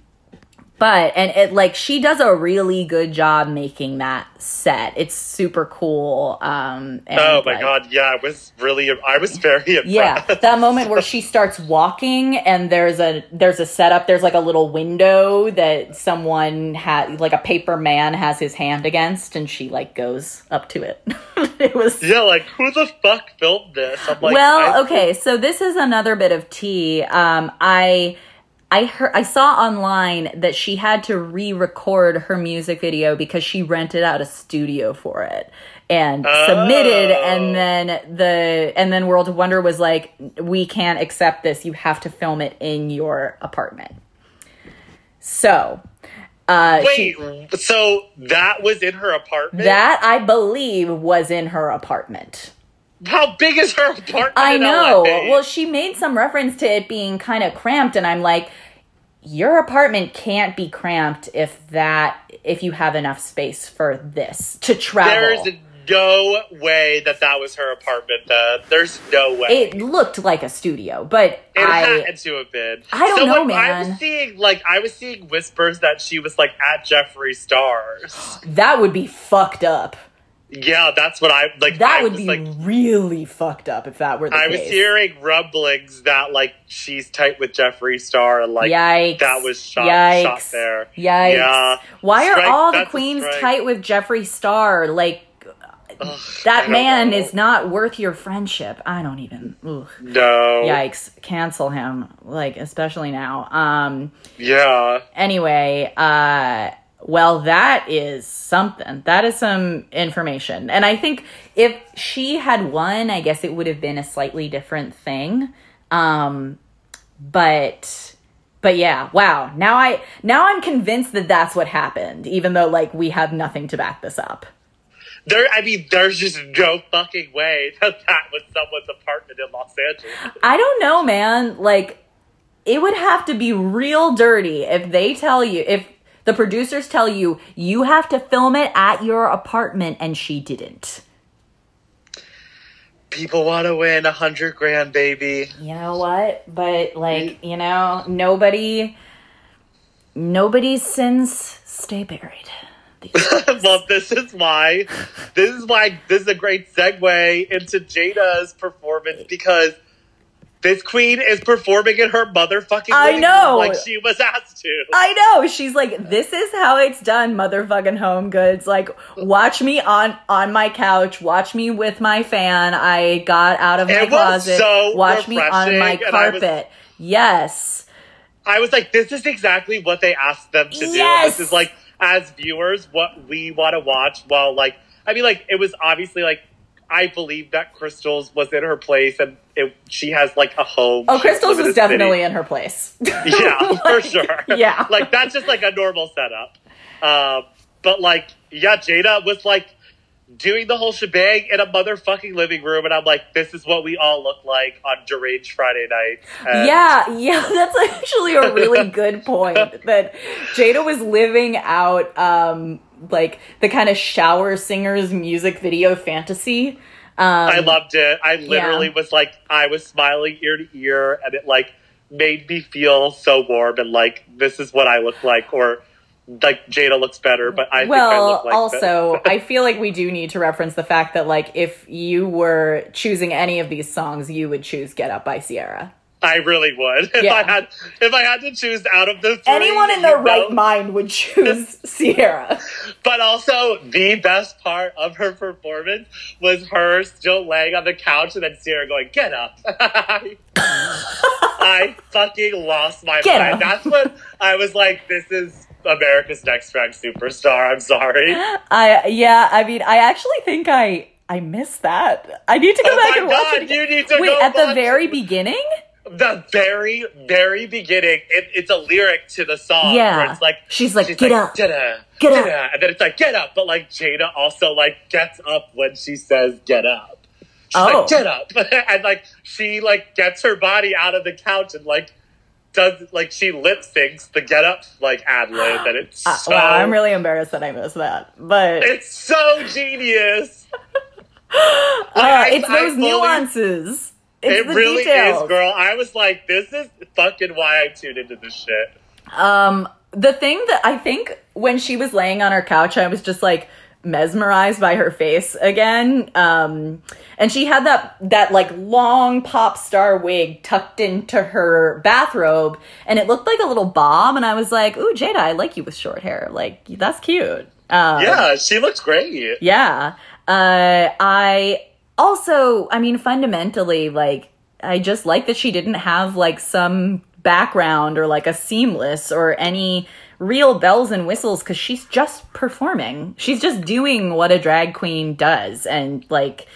but and it like she does a really good job making that set it's super cool um and, oh my like, god, yeah, I was really, I was very impressed. yeah that moment where she starts walking and there's a there's a setup there's like a little window that someone had like a paper man has his hand against and she like goes up to it it was Yeah, like who the fuck filmed this? I'm like, well, I- okay, so this is another bit of tea. Um, I I heard I saw online that she had to re-record her music video because she rented out a studio for it and submitted Oh. and then the and then World of Wonder was like we can't accept this. You have to film it in your apartment. So, uh she- Wait, so that was in her apartment? that I believe was in her apartment. How big is her apartment? I know. Well, she made some reference to it being kind of cramped, and I'm like, your apartment can't be cramped if that if you have enough space for this to travel. There's no way that that was her apartment. Then there's no way. it looked like a studio, but It I had to have been. I don't so, know, like, I man. was seeing like I was seeing whispers that she was like at Jeffree Stars. that would be fucked up. Yeah, that's what I like. That I would be like. really fucked up if that were the case. I case. was hearing rumblings that like she's tight with Jeffree Star and like Yikes! that was shot Yikes! shot there. Yikes! Yeah. Why are all the queens tight with Jeffree Star? Like Ugh, that man know. is not worth your friendship. I don't even. Ugh. no. Yikes! Cancel him. Like especially now. Um. Yeah. Anyway. Uh. Well, that is something. That is some information. And I think if she had won, I guess it would have been a slightly different thing. Um, but but yeah, wow. Now I now I'm convinced that that's what happened, even though like we have nothing to back this up. There, I mean, there's just no fucking way that that was someone's apartment in Los Angeles. I don't know, man. Like, it would have to be real dirty if they tell you, if the producers tell you, you have to film it at your apartment, and she didn't. People want to win a hundred grand, baby. You know what? But, like, you know, nobody, nobody's sins stay buried. well, this is why. This is why. This is a great segue into Jaida's performance because this queen is performing in her motherfucking. I know. room like she was asked to. I know. She's like, this is how it's done, motherfucking home goods. Like, watch me on on my couch. Watch me with my fan. I got out of my It closet. so watch me on my and I was- carpet. Yes. I was like, this is exactly what they asked them to do. This is like, as viewers, what we want to watch. While like, I mean, like, it was obviously like, I believe that Crystals was in her place, and it, she has like a home. Oh, Crystals was the city. definitely in her place. yeah, for sure. yeah. like that's just like a normal setup. Um, but like, yeah, Jaida was like doing the whole shebang in a motherfucking living room, and I'm like, this is what we all look like on deranged Friday night. And Yeah, yeah, that's actually a really good point. That Jaida was living out um like the kind of shower singers music video fantasy. Um I loved it. I literally Yeah. was like, I was smiling ear to ear, and it like made me feel so warm and like this is what I look like, or like Jaida looks better, but I think I well, look like also. I feel like we do need to reference the fact that like if you were choosing any of these songs, you would choose "Get Up" by Ciara. I really would if Yeah. I had if I had to choose out of the three, Anyone in their know, right mind would choose Ciara. But also, the best part of her performance was her still laying on the couch and then Ciara going, "Get up." I fucking lost my Get mind. up. That's what I was like. This is America's Next Drag Superstar. I'm sorry. I yeah, I mean, I actually think I I missed that. I need to go Oh back and watch it. Again. you need to Wait, at the very beginning? The very, very beginning, it, it's a lyric to the song. Yeah. Where it's like, She's like, "Get up. "Da-da, Get up." da-da," And then it's like, get up. But like, Jaida also like gets up when she says, get up. She's Oh. like, get up. and like, she like gets her body out of the couch and like, does like she lip syncs the get up like ad lib and it's Uh, so wow, I'm really embarrassed that I missed that. But it's so genius. uh, I- it's I those fully- nuances. It's it really details. is, girl. I was like, this is fucking why I tuned into this shit. Um, the thing that I think when she was laying on her couch, I was just like mesmerized by her face again. Um, and she had that that like long pop star wig tucked into her bathrobe, and it looked like a little bob. And I was like, "Ooh, Jaida, I like you with short hair. Like that's cute." Um, Yeah, she looks great. yeah. Uh, I also, I mean, fundamentally, like, I just like that she didn't have like some background or like a seamless or any real bells and whistles because she's just performing. She's just doing what a drag queen does and like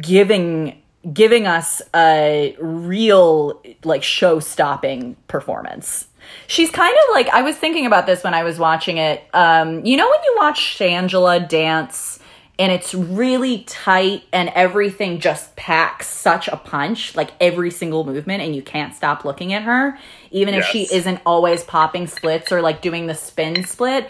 giving giving us a real like show stopping performance. She's kind of like I was thinking about this when I was watching it. Um, you know when you watch Shangela dance and it's really tight and everything just packs such a punch, like every single movement, and you can't stop looking at her, even if she isn't always popping splits or like doing the spin split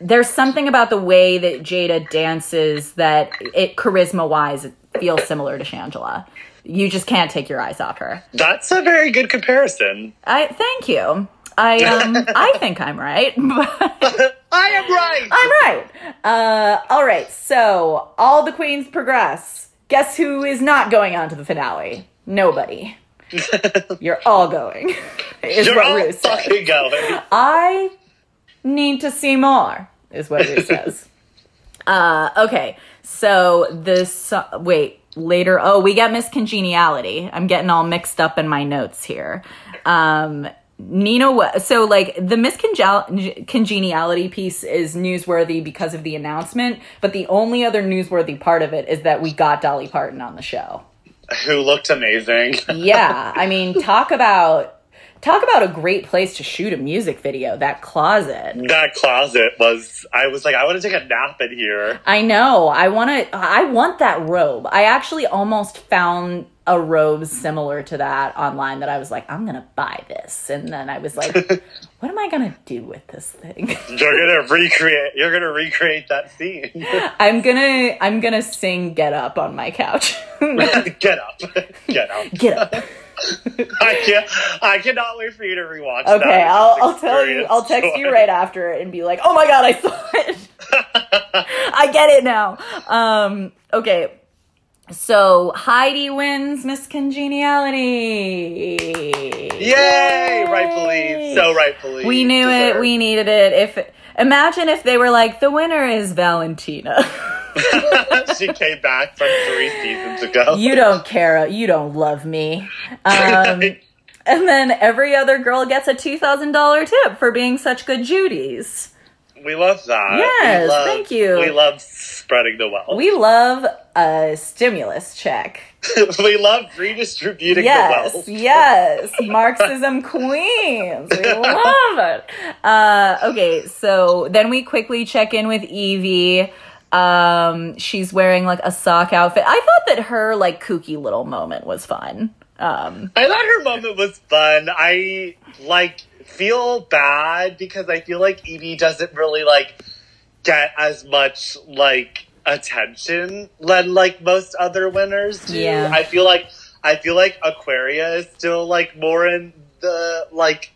there's something about the way that Jaida dances that it charisma wise feels similar to Shangela. You just can't take your eyes off her. That's a very good comparison. I thank you. I um I think I'm right. but I am right. I'm right. Uh all right. So, all the queens progress. Guess who is not going on to the finale? Nobody. You're all going. Is You're what all Ru fucking going. I need to see more, is what it says. uh, okay, so this, wait, later, oh, we got Miss Congeniality. I'm getting all mixed up in my notes here. Um, Nina, Wa- so like the Miss Congeniality piece is newsworthy because of the announcement, but the only other newsworthy part of it is that we got Dolly Parton on the show. Who looked amazing. Yeah, I mean, talk about talk about a great place to shoot a music video. That closet. that closet was. I was like, I want to take a nap in here. I know. I want to. I want that robe. I actually almost found a robe similar to that online that I was like, I'm gonna buy this, and then I was like, what am I gonna do with this thing? You're gonna recreate. You're gonna recreate that scene. I'm gonna. I'm gonna sing "Get Up" on my couch. Get up. Get up. Get up. I can't. I cannot wait for you to rewatch that. Okay, I'll, I'll tell you. I'll text you right after it and be like, "Oh my god, I saw it. I get it now." Um, okay, so Heidi wins Miss Congeniality. Yay! Rightfully, so rightfully. We knew it. We needed it. If imagine if they were like, "The winner is Valentina." she came back from three seasons ago. you don't care. You don't love me. Um, and then every other girl gets a two thousand dollar tip for being such good Judies. we love that. Yes, love, thank you. We love spreading the wealth. We love a stimulus check. we love redistributing Yes, the wealth. yes. Marxism queens. We love it. Uh, okay, so then we quickly check in with Yvie. Um, she's wearing like a sock outfit. I thought that her like kooky little moment was fun. Um, I thought her moment was fun. I like feel bad because I feel like Yvie doesn't really like get as much like attention than like most other winners do. Yeah. I feel like I feel like Aquaria is still like more in the like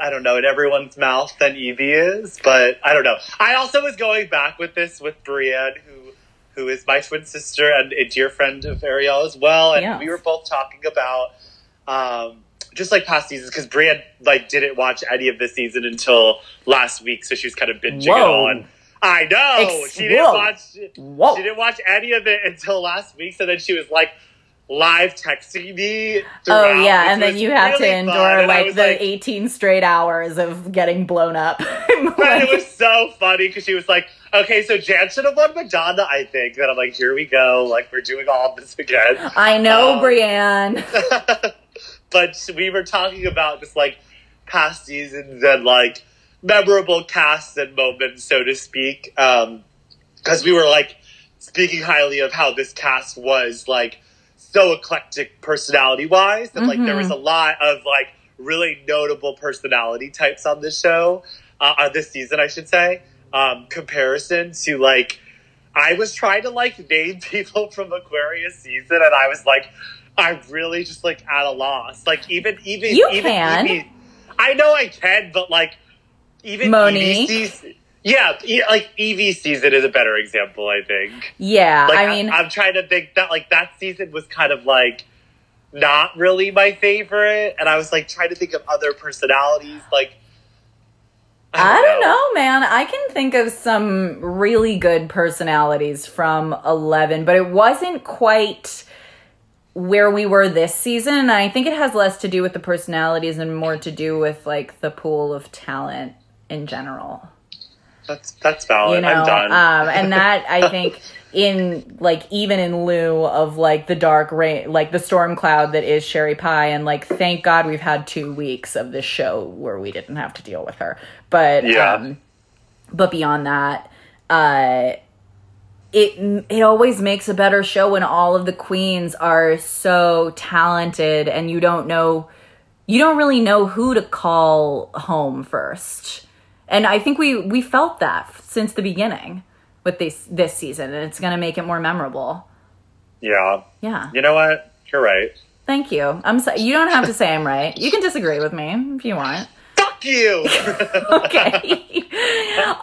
I don't know in everyone's mouth than Yvie is, but I don't know. I also was going back with this with Brienne who who is my twin sister and a dear friend of Ariel as well, and Yes. we were both talking about um, just like past seasons because Brienne like didn't watch any of this season until last week, so she was kind of binging it Whoa. on. I know Ex- she didn't whoa. watch. Whoa. She didn't watch any of it until last week, so then she was like live texting me. oh yeah, and then you have to endure like the like- 18 straight hours of getting blown up. But it was so funny because she was like, "Okay, so Jan should have won Madonna, I think." Then I'm like, "Here we go! Like we're doing all this again." I know, Um, Brienne. but we were talking about just like past seasons and like memorable casts and moments, so to speak. Um, because we were like speaking highly of how this cast was like so eclectic personality wise, and like there was a lot of like really notable personality types on this show, uh, on this season, I should say. Um, comparison to like, I was trying to like name people from Aquaria's season, and I was like, I'm really just like at a loss. Like even even You even can. Yvie- I know I can, but like even Monique. Yvie season, yeah, like Yvie season is a better example. I think. Yeah, Like, I mean, I'm trying to think that like that season was kind of like not really my favorite, and I was like trying to think of other personalities. Like, I don't know, man. I can think of some really good personalities from 11, but it wasn't quite where we were this season. And I think it has less to do with the personalities and more to do with like the pool of talent in general. That's that's valid. You know, I'm done. um, and that I think in like even in lieu of like the dark rain, like the storm cloud that is Sherry Pie, and like thank God we've had two weeks of this show where we didn't have to deal with her. But Yeah. um, but beyond that, uh, it it always makes a better show when all of the queens are so talented and you don't know you don't really know who to call home first. And I think we we felt that since the beginning with this this season and it's going to make it more memorable. yeah. Yeah. You know what? You're right. Thank you. I'm so, you don't have to say I'm right. You can disagree with me if you want. Fuck you. Okay.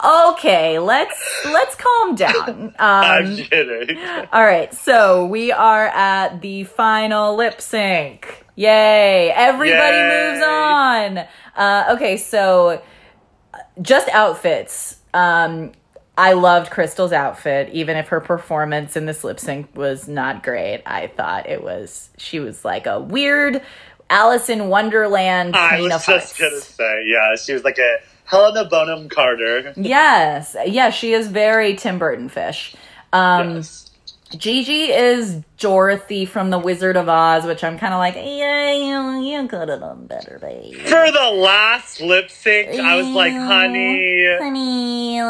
okay, let's let's calm down. I'm Um kidding. All right, so we are at the final lip sync. Yay! Everybody Yay. moves on. Uh, okay, so just outfits. Um, I loved Crystal's outfit, even if her performance in this lip sync was not great. I thought it was she was like a weird Alice in Wonderland I was of just hearts. gonna say, yeah, she was like a Helena Bonham Carter. Yes, yeah, she is very Tim Burton fish. Um, yes. Gigi is Dorothy from The Wizard of Oz, which I'm kind of like, yeah, you, you could have done better, babe. For the last lip sync, I was like, honey, Honey,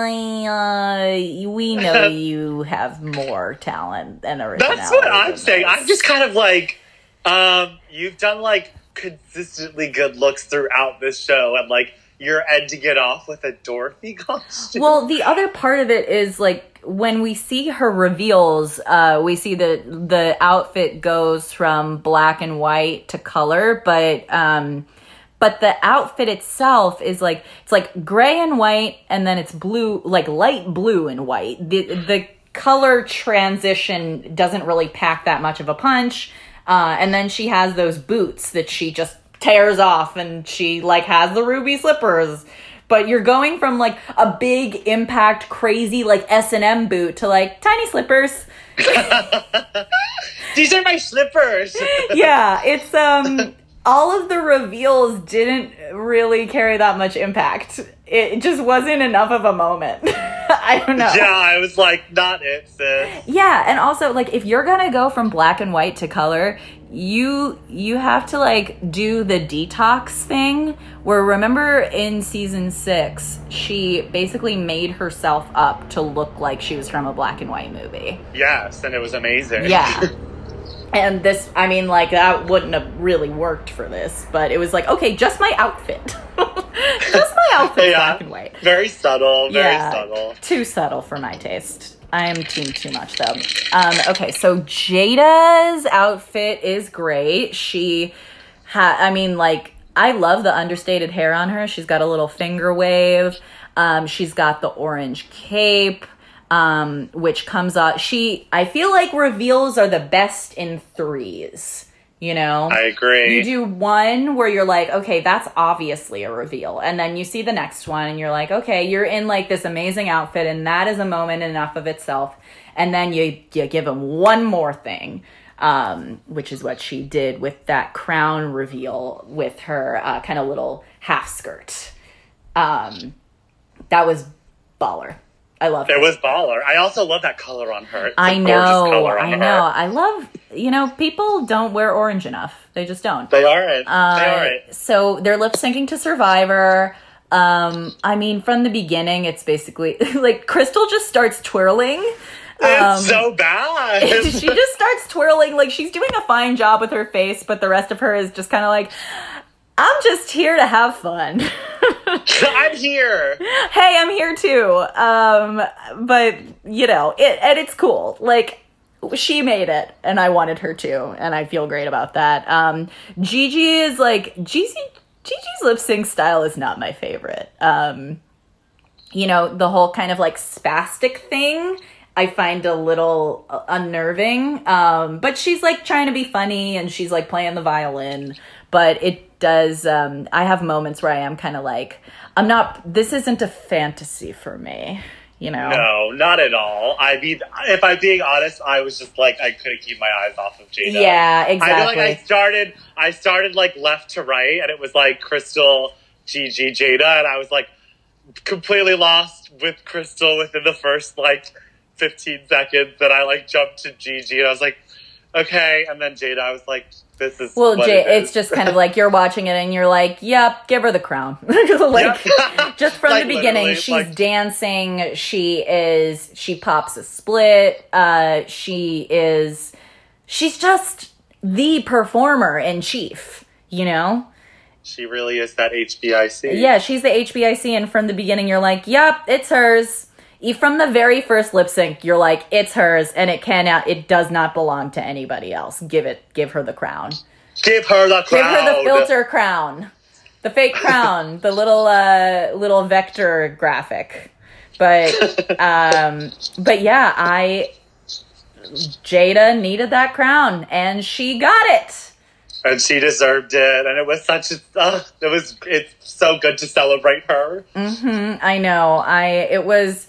uh, we know you have more talent and originality. that's what I'm than saying. this. I'm just kind of like, um, you've done like consistently good looks throughout this show, and like you're ending it off with a Dorothy costume. Well, the other part of it is like when we see her reveals, uh, we see that the outfit goes from black and white to color, but um, but the outfit itself is like it's like gray and white, and then it's blue, like light blue and white. The the color transition doesn't really pack that much of a punch. Uh, and then she has those boots that she just tears off, and she like has the ruby slippers. But you're going from like a big impact, crazy like S and M boot to like tiny slippers. These are my slippers. yeah, it's um all of the reveals didn't really carry that much impact. It just wasn't enough of a moment. I don't know. yeah, I was like, not it, sis. Yeah, and also like if you're gonna go from black and white to color, you you have to like do the detox thing. Where remember in season six, she basically made herself up to look like she was from a black and white movie. Yes, and it was amazing. Yeah. And this, I mean, like, that wouldn't have really worked for this, but it was like, okay, just my outfit. just my outfit, Yeah. black and white. Very subtle, very Yeah. subtle. Too subtle for my taste. I am team too much though. Um, okay, so Jaida's outfit is great. She I mean, like, I love the understated hair on her. She's got a little finger wave. Um, she's got the orange cape, um, which comes out. She, I feel like reveals are the best in threes. You know, I agree. you do one where you're like, okay, that's obviously a reveal. And then you see the next one and you're like, okay, you're in like this amazing outfit and that is a moment enough of itself. And then you, you give them one more thing, um, which is what she did with that crown reveal with her uh, kind of little half skirt. Um, that was baller. I love It her. was baller. I also love that color on her. It's I know, I her. know. I love, you know, people don't wear orange enough. They just don't. They aren't. Uh, they aren't. So they're lip syncing to Survivor. Um, I mean, from the beginning, it's basically like Crystal just starts twirling. Um, It's so bad. she just starts twirling like she's doing a fine job with her face, but the rest of her is just kind of like, I'm just here to have fun. I'm here. hey, I'm here too. Um, but you know, it and it's cool. Like she made it, and I wanted her to, and I feel great about that. Um, Gigi is like Gigi. Gigi's lip sync style is not my favorite. Um, you know, the whole kind of like spastic thing. I find a little unnerving. Um, but she's like trying to be funny and she's like playing the violin. But it does, um, I have moments where I am kind of like, I'm not, this isn't a fantasy for me, you know? No, not at all. I mean, if I'm being honest, I was just like I couldn't keep my eyes off of Jaida. Yeah, exactly I feel like I started. I started like left to right, and it was like Crystal, Gigi, Jaida, and I was like completely lost with Crystal within the first like 15 seconds. Then I like jumped to Gigi, and I was like, okay. And then Jaida, I was like, this is Well, what Jay, it is. it's just kind of like you're watching it and you're like, yep, give her the crown. like, just from Like, the beginning, she's like- dancing. She is, she pops a split. Uh, she is, she's just the performer in chief, you know? she really is that HBIC. Yeah, she's the HBIC, and from the beginning, you're like, yep, it's hers. E- From the very first lip sync, you're like, it's hers, and it cannot, it does not belong to anybody else. Give it, give her the crown. Give her the Give her the filter crown, the fake crown, the little uh, little vector graphic. But um, but yeah, I Jaida needed that crown, and she got it. and she deserved it. And it was such a, uh, it was, it's so good to celebrate her. Mm. I know. I it was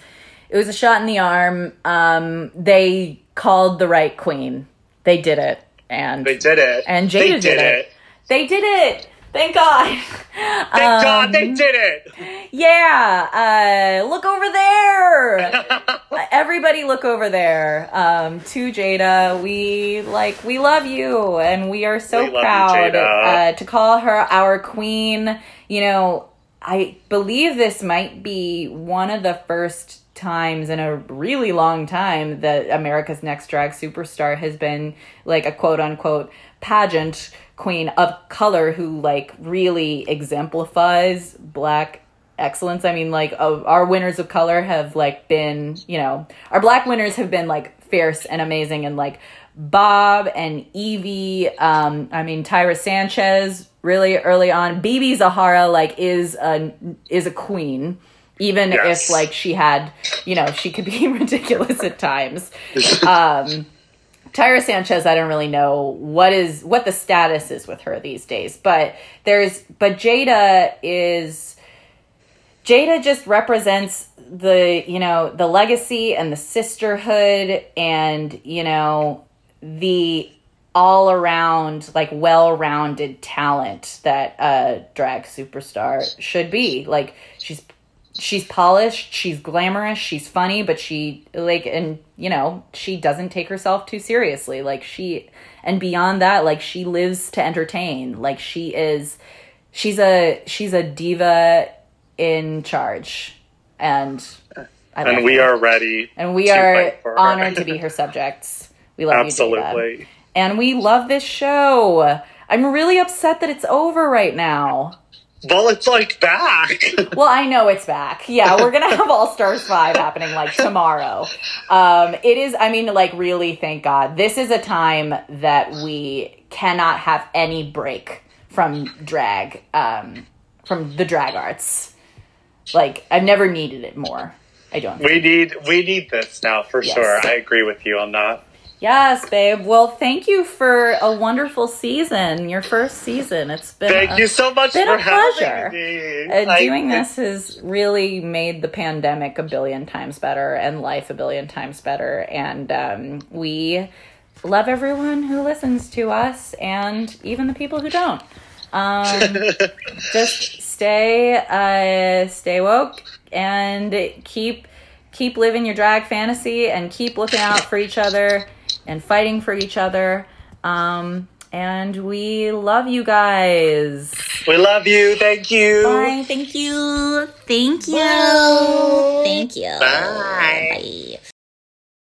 it was a shot in the arm. Um, they called the right queen. They did it, and They did it. And they Jaida did it. They did it. Thank God. Thank God Um, they did it. Yeah, uh, look over there. Everybody, look over there. Um, to Jaida, we like we love you, and we are so We love you, proud uh, to call her our queen. You know, I believe this might be one of the first times in a really long time that America's Next Drag Superstar has been like a quote unquote pageant queen of color who like really exemplifies black excellence. I mean, like uh, our winners of color have like been, you know, our black winners have been like fierce and amazing, and like Bob and Yvie. Um, I mean, Tyra Sanchez really early on. BeBe Zahara like is a is a queen. Even Yes. if like she had, you know, she could be ridiculous at times. Um, Tyra Sanchez, I don't really know what is what the status is with her these days, but there's but Jaida is Jaida just represents the, you know, the legacy and the sisterhood and, you know, the all around like well-rounded talent that a drag superstar should be. Like she's she's polished, she's glamorous, she's funny, but she like and you know, she doesn't take herself too seriously. Like she and beyond that, like she lives to entertain. Like she is she's a she's a diva in charge. And I And we her. are ready. and we are fight for her. honored to be her subjects. We love you, Jaida. Absolutely. And we love this show. I'm really upset that it's over right now. Well, it's like back. Well, I know it's back. Yeah, we're gonna have All Stars Five happening like tomorrow. Um, it is. I mean, like really, thank God. This is a time that we cannot have any break from drag, um, from the drag arts. Like I've never needed it more. I don't. we need we need this now for Yes. sure. I agree with you on that. Yes, babe. Well, thank you for a wonderful season. Your first season. It's been Thank a- you so much been for a pleasure. having me. Uh, I- doing this has really made the pandemic a billion times better and life a billion times better. And um, we love everyone who listens to us and even the people who don't. Um, just stay, uh, stay woke and keep keep living your drag fantasy and keep looking out for each other and fighting for each other. Um, and we love you guys. We love you. Thank you. Bye. Thank you. Thank you. Thank you. Bye. Bye.